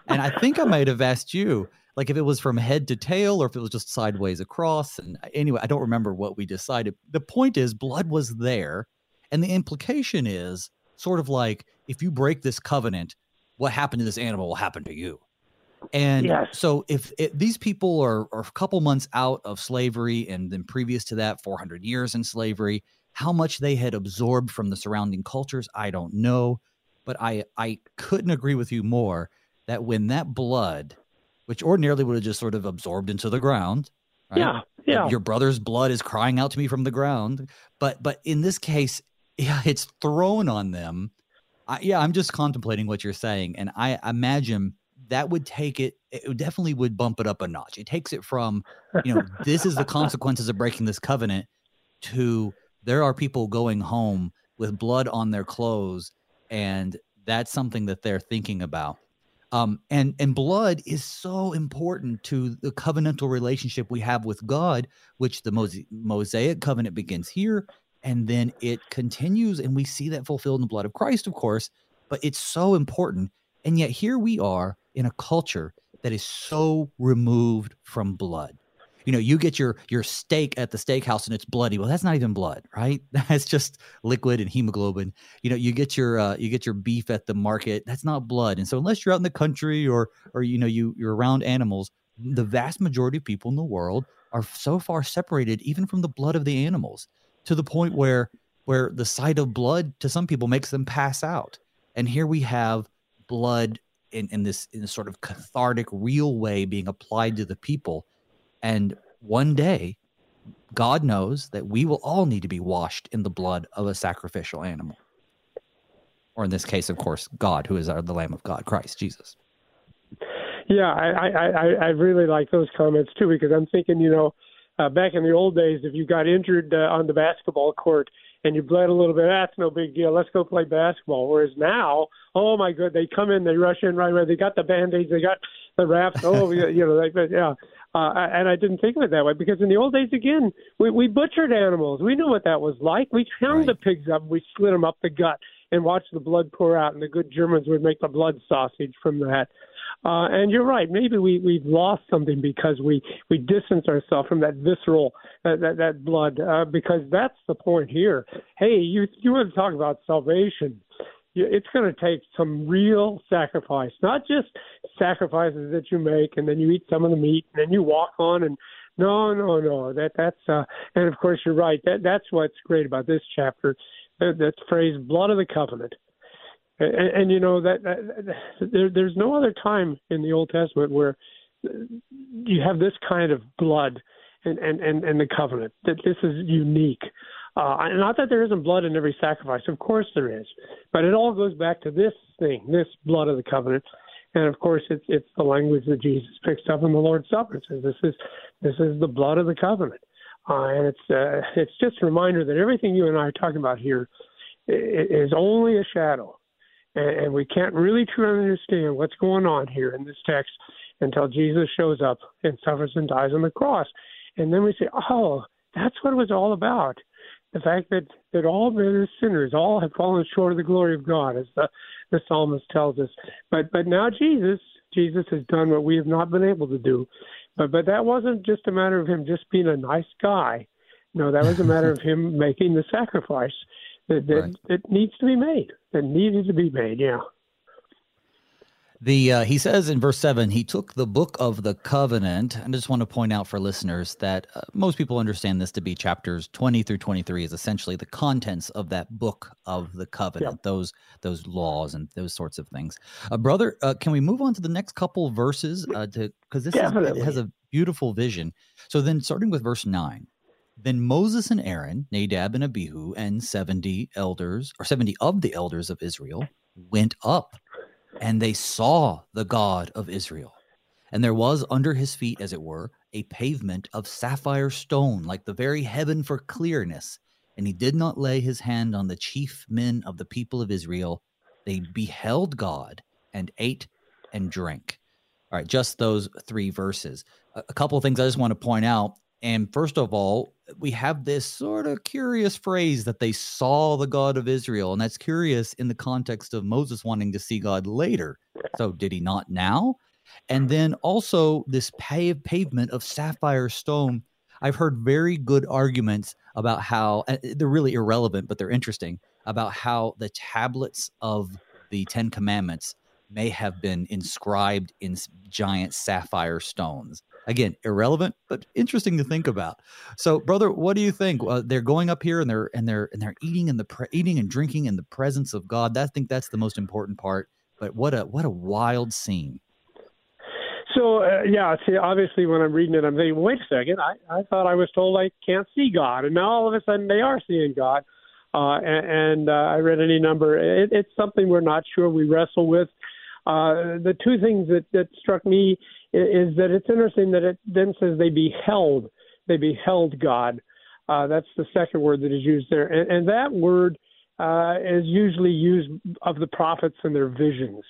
and I think I might have asked you like if it was from head to tail or if it was just sideways across. And uh, anyway, I don't remember what we decided. The point is, blood was there. And the implication is sort of like if you break this covenant, what happened to this animal will happen to you. And yes. so, if it, these people are, are a couple months out of slavery, and then previous to that, 400 years in slavery, how much they had absorbed from the surrounding cultures, I don't know. But I, I couldn't agree with you more that when that blood which ordinarily would have just sort of absorbed into the ground. Right? Yeah, yeah. Your brother's blood is crying out to me from the ground, but but in this case, yeah, it's thrown on them. I, yeah, I'm just contemplating what you're saying, and I imagine that would take it. It definitely would bump it up a notch. It takes it from you know this is the [laughs] consequences of breaking this covenant to there are people going home with blood on their clothes, and that's something that they're thinking about. Um, and and blood is so important to the covenantal relationship we have with God, which the Mosaic covenant begins here, and then it continues, and we see that fulfilled in the blood of Christ, of course. But it's so important, and yet here we are in a culture that is so removed from blood you know, you get your your steak at the steakhouse and it's bloody. Well, that's not even blood, right? [laughs] That's just liquid and hemoglobin. You know, you get your uh, you get your beef at the market. That's not blood. And so unless you're out in the country or or you know you you're around animals, the vast majority of people in the world are so far separated even from the blood of the animals to the point where where the sight of blood to some people makes them pass out. And here we have blood in, in this in this sort of cathartic, real way being applied to the people and one day, God knows that we will all need to be washed in the blood of a sacrificial animal. Or in this case, of course, God, who is our, the Lamb of God, Christ Jesus. Yeah, I, I, I, really like those comments too because I'm thinking, you know, uh, back in the old days, if you got injured uh, on the basketball court and you bled a little bit, that's no big deal. Let's go play basketball. Whereas now, oh my God, they come in, they rush in right away. They got the band-aids, they got the wraps. Oh, [laughs] you know, like, yeah. Uh, and I didn't think of it that way because in the old days, again, we, we butchered animals. We knew what that was like. We hung right. the pigs up, we slit them up the gut, and watched the blood pour out. And the good Germans would make the blood sausage from that. Uh, and you're right. Maybe we we've lost something because we we distance ourselves from that visceral that that, that blood. Uh, because that's the point here. Hey, you you want to talk about salvation? It's going to take some real sacrifice, not just sacrifices that you make and then you eat some of the meat and then you walk on and no, no, no. That that's uh, and of course you're right. That that's what's great about this chapter. That, that phrase, blood of the covenant. And, and you know that, that there, there's no other time in the Old Testament where you have this kind of blood and and and, and the covenant. That this is unique. Uh, not that there isn't blood in every sacrifice. Of course there is, but it all goes back to this thing, this blood of the covenant. And of course, it's it's the language that Jesus picks up in the Lord's Supper. Says this is this is the blood of the covenant, uh, and it's uh, it's just a reminder that everything you and I are talking about here is only a shadow and, we can't really truly understand what's going on here in this text until Jesus shows up and suffers and dies on the cross. And then we say, oh, that's what it was all about. The fact that, that all men are sinners, all have fallen short of the glory of God, as the, the psalmist tells us. But but now Jesus, Jesus has done what we have not been able to do. But but that wasn't just a matter of him just being a nice guy. No, that was a matter of him [laughs] making the sacrifice that, that, right. that needs to be made. It needed to be made. Yeah. The uh, he says in verse seven, he took the book of the covenant. I just want to point out for listeners that uh, most people understand this to be chapters twenty through twenty three is essentially the contents of that book of the covenant, those those laws and those sorts of things. Uh, brother, uh, can we move on to the next couple verses uh, to because this is, has a beautiful vision. So then, starting with verse nine. Then Moses and Aaron, Nadab and Abihu, and 70 elders, or 70 of the elders of Israel, went up, and they saw the God of Israel. And there was under his feet, as it were, a pavement of sapphire stone, like the very heaven for clearness. And he did not lay his hand on the chief men of the people of Israel. They beheld God and ate and drank. All right, just those three verses. A couple of things I just want to point out. And first of all, we have this sort of curious phrase that they saw the God of Israel. And that's curious in the context of Moses wanting to see God later. So, did he not now? And then also this pave, pavement of sapphire stone. I've heard very good arguments about how uh, uh, they're really irrelevant, but they're interesting about how the tablets of the Ten Commandments may have been inscribed in giant sapphire stones. Again, irrelevant, but interesting to think about. So, brother, what do you think? Uh, they're going up here and they're and they're and they're eating in the pre- eating and drinking in the presence of God. I think that's the most important part. But what a what a wild scene. So uh, yeah, see, obviously when I'm reading it, I'm thinking, wait a second, I, I thought I was told I can't see God, and now all of a sudden they are seeing God. Uh, and, and uh, I read any number. It, it's something we're not sure. We wrestle with. Uh, the two things that, that struck me is, that it's interesting that it then says they beheld, they beheld God. Uh, that's the second word that is used there, and, and that word uh, is usually used of the prophets and their visions.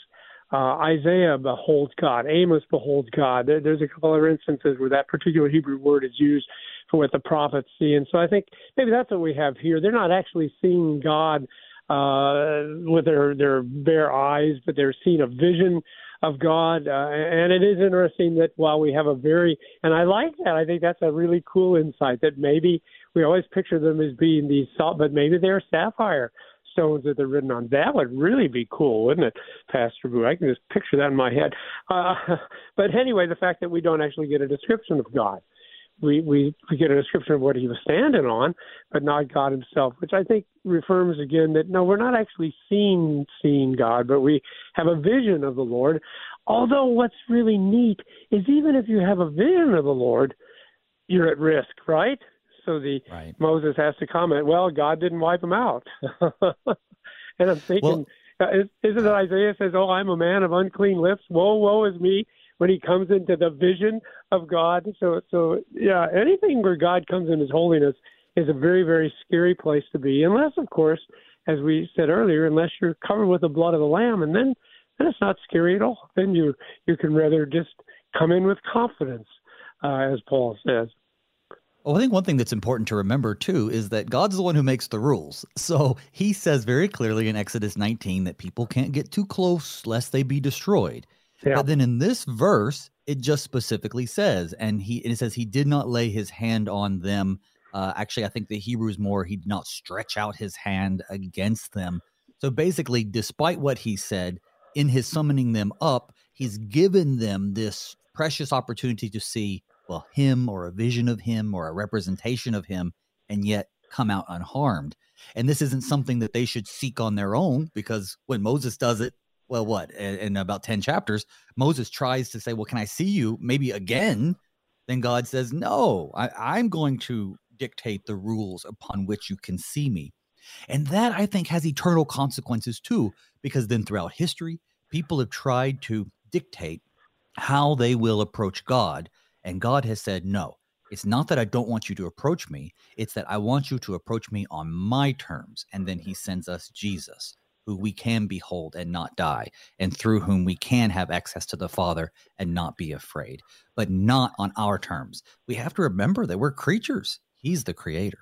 Uh, Isaiah beholds God. Amos beholds God. There, there's a couple other instances where that particular Hebrew word is used for what the prophets see. And so I think maybe that's what we have here. They're not actually seeing God uh, with their their bare eyes, but they're seeing a vision of God. Uh, and it is interesting that while we have a very and I like that. I think that's a really cool insight that maybe we always picture them as being these salt, but maybe they're sapphire stones that they're written on. That would really be cool, wouldn't it, Pastor Booe? I can just picture that in my head. Uh, [laughs] but anyway, the fact that we don't actually get a description of God we, we, we get a description of what he was standing on, but not God himself, which I think reaffirms again that no, we're not actually seeing seeing God, but we have a vision of the Lord. Although what's really neat is even if you have a vision of the Lord, you're at risk, right? So the right. Moses has to comment, well, God didn't wipe him out. [laughs] and I'm thinking, well, uh, is, isn't it Isaiah says, oh, I'm a man of unclean lips. Woe, woe is me when he comes into the vision of God. So, so yeah, anything where God comes in His holiness is a very, very scary place to be. Unless, of course, as we said earlier, unless you're covered with the blood of the Lamb, and then then it's not scary at all. Then you you can rather just come in with confidence, uh, as Paul says. Well, I think one thing that's important to remember too is that God's the one who makes the rules. So he says very clearly in Exodus 19 that people can't get too close lest they be destroyed. Yeah. But then in this verse, it just specifically says, and he it says he did not lay his hand on them. Uh, actually, I think the Hebrews more he did not stretch out his hand against them. So basically, despite what he said in his summoning them up, he's given them this precious opportunity to see well him or a vision of him or a representation of him, and yet come out unharmed. And this isn't something that they should seek on their own because when Moses does it, well, what in, in about 10 chapters, Moses tries to say, Well, can I see you maybe again? Then God says, No, I, I'm going to dictate the rules upon which you can see me. And that I think has eternal consequences too, because then throughout history, people have tried to dictate how they will approach God. And God has said, No, it's not that I don't want you to approach me, it's that I want you to approach me on my terms. And then he sends us Jesus who we can behold and not die, and through whom we can have access to the Father and not be afraid, but not on our terms. We have to remember that we're creatures. He's the creator.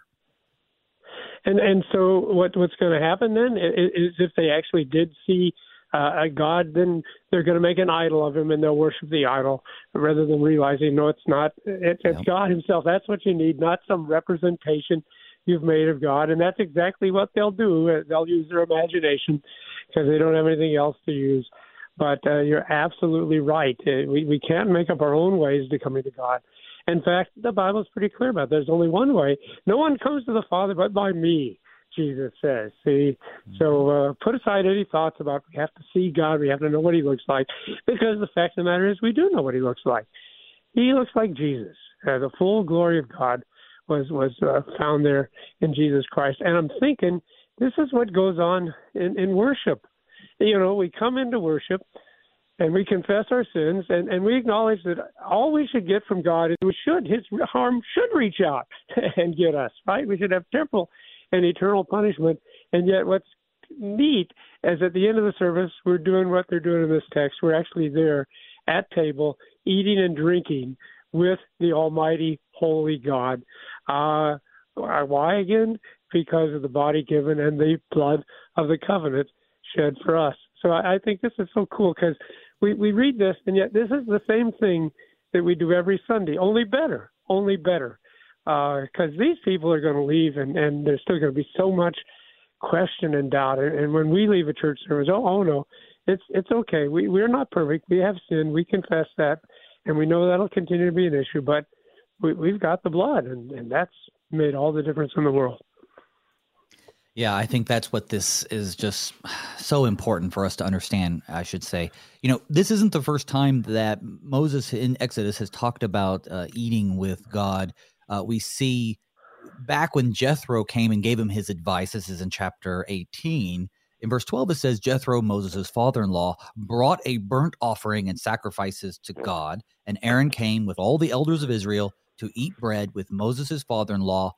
And and so what what's going to happen then is if they actually did see uh, a god, then they're going to make an idol of him and they'll worship the idol rather than realizing no, it's not. It, it's yep. God Himself. That's what you need, not some representation you've made of God, and that's exactly what they'll do. Uh, they'll use their imagination because they don't have anything else to use. But uh, you're absolutely right. Uh, we we can't make up our own ways to coming to God. In fact, the Bible is pretty clear about it. there's only one way. No one comes to the Father but by me. Jesus says. See, so uh, put aside any thoughts about we have to see God, we have to know what He looks like, because the fact of the matter is we do know what He looks like. He looks like Jesus, uh, the full glory of God was was uh, found there in Jesus Christ. And I'm thinking this is what goes on in, in worship. You know, we come into worship and we confess our sins and, and we acknowledge that all we should get from God is we should his harm should reach out [laughs] and get us, right? We should have temporal and eternal punishment. And yet what's neat is at the end of the service we're doing what they're doing in this text. We're actually there at table eating and drinking with the Almighty Holy God. Uh, why again? Because of the body given and the blood of the covenant shed for us. So I, I think this is so cool because we, we read this, and yet this is the same thing that we do every Sunday, only better, only better. Because uh, these people are going to leave, and, and there's still going to be so much question and doubt. And, and when we leave a church service, oh, oh no, it's it's okay. We we're not perfect. We have sinned. We confess that, and we know that'll continue to be an issue. But we, we've got the blood, and, and that's made all the difference in the world. Yeah, I think that's what this is just so important for us to understand, I should say. You know, this isn't the first time that Moses in Exodus has talked about uh, eating with God. Uh, we see back when Jethro came and gave him his advice, this is in chapter 18. In verse 12, it says Jethro, Moses' father in law, brought a burnt offering and sacrifices to God, and Aaron came with all the elders of Israel to eat bread with Moses' father in law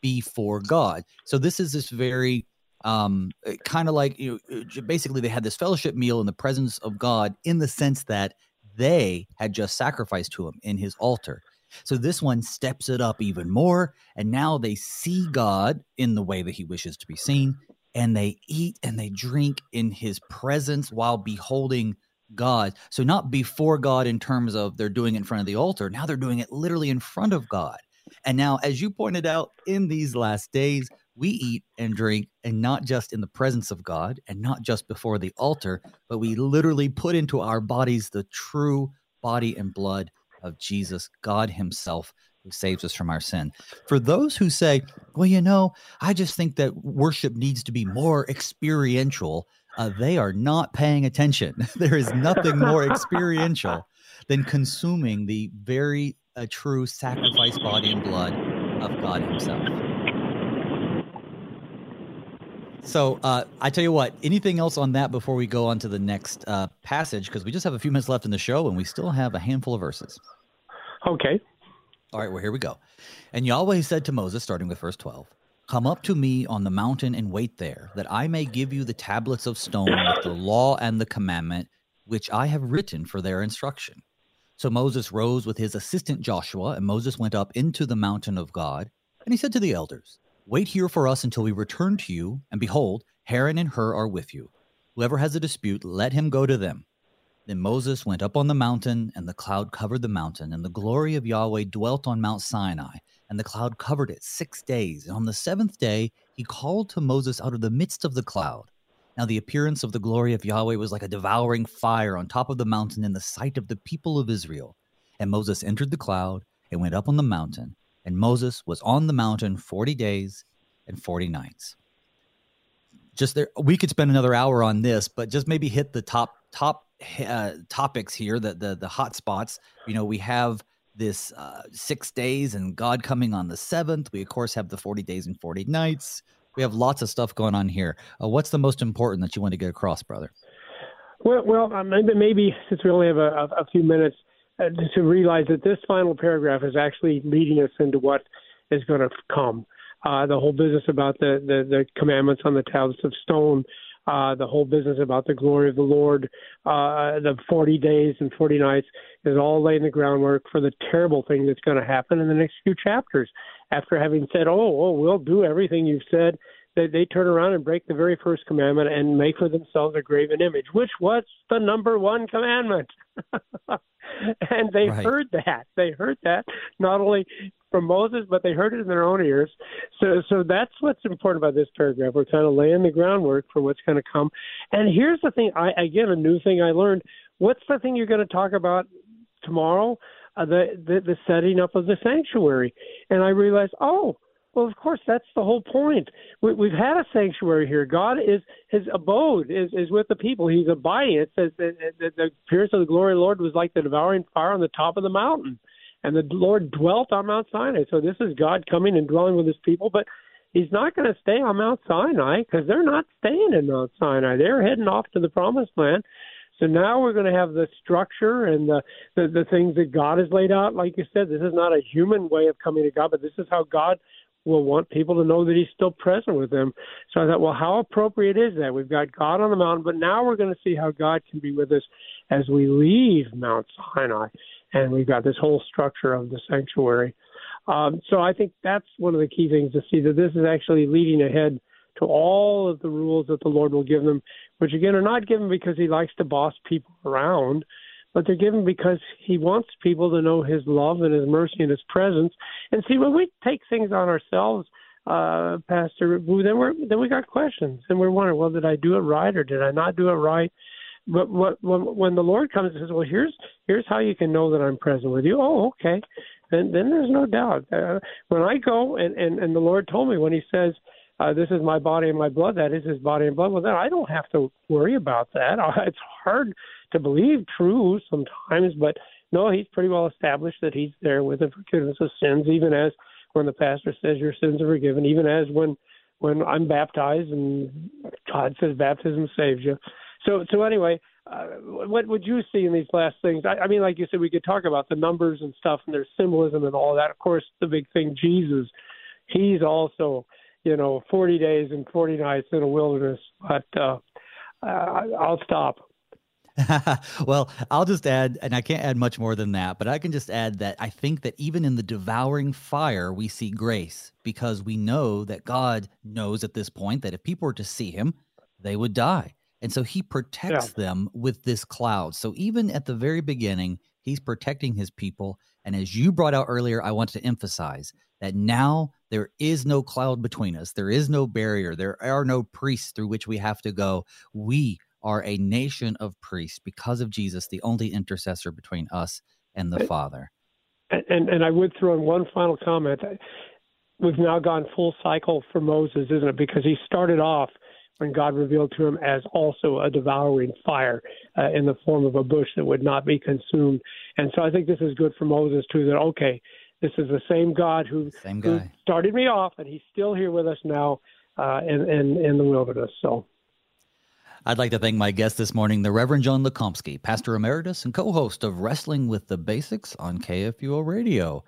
before God. So this is this very um, kind of like you know, uh, basically they had this fellowship meal in the presence of God in the sense that they had just sacrificed to him in his altar. So this one steps it up even more, and now they see God in the way that he wishes to be seen, and they eat and they drink in his presence while beholding God. So not before God in terms of they're doing it in front of the altar. Now they're doing it literally in front of God. And now, as you pointed out, in these last days, we eat and drink, and not just in the presence of God and not just before the altar, but we literally put into our bodies the true body and blood of Jesus, God Himself, who saves us from our sin. For those who say, well, you know, I just think that worship needs to be more experiential, uh, they are not paying attention. [laughs] there is nothing more experiential than consuming the very a true sacrifice, body and blood of God Himself. So uh, I tell you what, anything else on that before we go on to the next uh, passage? Because we just have a few minutes left in the show and we still have a handful of verses. Okay. All right, well, here we go. And Yahweh said to Moses, starting with verse 12, Come up to me on the mountain and wait there, that I may give you the tablets of stone with the law and the commandment, which I have written for their instruction. So Moses rose with his assistant Joshua, and Moses went up into the mountain of God. And he said to the elders, Wait here for us until we return to you, and behold, Aaron and Hur are with you. Whoever has a dispute, let him go to them. Then Moses went up on the mountain, and the cloud covered the mountain, and the glory of Yahweh dwelt on Mount Sinai, and the cloud covered it six days. And on the seventh day, he called to Moses out of the midst of the cloud. Now the appearance of the glory of Yahweh was like a devouring fire on top of the mountain in the sight of the people of Israel. And Moses entered the cloud and went up on the mountain, and Moses was on the mountain 40 days and 40 nights. Just there, we could spend another hour on this, but just maybe hit the top top uh, topics here, the the the hot spots. You know, we have this uh, six days and God coming on the seventh. We of course have the 40 days and 40 nights. We have lots of stuff going on here. Uh, what's the most important that you want to get across, brother? Well, well, uh, maybe, since we only have a, a, a few minutes, uh, to realize that this final paragraph is actually leading us into what is going to come. Uh, the whole business about the, the, the commandments on the tablets of stone, uh, the whole business about the glory of the Lord, uh, the 40 days and 40 nights is all laying the groundwork for the terrible thing that's going to happen in the next few chapters. After having said, "Oh, oh, we'll do everything you've said," they, they turn around and break the very first commandment and make for themselves a graven image, which was the number one commandment. [laughs] and they right. heard that. They heard that not only from Moses, but they heard it in their own ears. So, so that's what's important about this paragraph. We're kind of laying the groundwork for what's going to come. And here's the thing. I again, a new thing I learned. What's the thing you're going to talk about tomorrow? Uh, the, the the setting up of the sanctuary. And I realized, oh, well, of course, that's the whole point. We, we've had a sanctuary here. God is his abode is, is with the people. He's abiding. It says that, the appearance of the glory of the Lord was like the devouring fire on the top of the mountain, and the Lord dwelt on Mount Sinai. So this is God coming and dwelling with His people, but He's not going to stay on Mount Sinai because they're not staying in Mount Sinai. They're heading off to the Promised Land. So now we're going to have the structure and the, the the things that God has laid out. Like you said, this is not a human way of coming to God, but this is how God will want people to know that he's still present with them. So I thought, well, how appropriate is that? We've got God on the mountain, but now we're going to see how God can be with us as we leave Mount Sinai. And we've got this whole structure of the sanctuary. Um, so I think that's one of the key things to see that this is actually leading ahead to all of the rules that the Lord will give them, which again are not given because he likes to boss people around, but they're given because he wants people to know his love and his mercy and his presence. And see, when we take things on ourselves, uh, Pastor, then we're then we got questions, and we're wondering, well, did I do it right or did I not do it right? But what, when, when the Lord comes and says, well, here's here's how you can know that I'm present with you. Oh, okay. Then then there's no doubt. Uh, when I go and, and and the Lord told me when He says, uh, "This is my body and my blood," that is His body and blood. Well, then I don't have to worry about that. [laughs] It's hard to believe true sometimes, but no, he's pretty well established that he's there with the forgiveness of sins, even as when the pastor says your sins are forgiven, even as when when I'm baptized and God says baptism saves you. So so anyway, uh, what would you see in these last things? I, I mean, like you said, we could talk about the numbers and stuff, and their symbolism and all that. Of course, the big thing, Jesus, he's also you know 40 days and 40 nights in a wilderness. But uh, I'll stop. [laughs] well, I'll just add, and I can't add much more than that, but I can just add that I think that even in the devouring fire, we see grace because we know that God knows at this point that if people were to see him, they would die. And so he protects yeah. them with this cloud. So even at the very beginning, he's protecting his people. And as you brought out earlier, I want to emphasize that now there is no cloud between us. There is no barrier. There are no priests through which we have to go. We are a nation of priests because of Jesus, the only intercessor between us and the and, Father. And and I would throw in one final comment. We've now gone full cycle for Moses, isn't it? Because he started off when God revealed to him as also a devouring fire uh, in the form of a bush that would not be consumed. And so I think this is good for Moses too. That okay, this is the same God who, same who started me off, and He's still here with us now uh, in, in in the wilderness. So. I'd like to thank my guest this morning, the Reverend John Lukomski, pastor emeritus and co host of Wrestling with the Basics on KFUO Radio.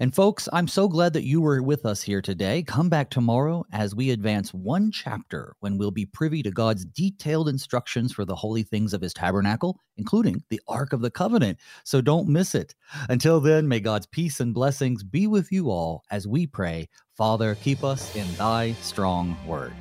And folks, I'm so glad that you were with us here today. Come back tomorrow as we advance one chapter when we'll be privy to God's detailed instructions for the holy things of his tabernacle, including the Ark of the Covenant. So don't miss it. Until then, may God's peace and blessings be with you all as we pray, Father, keep us in thy strong word.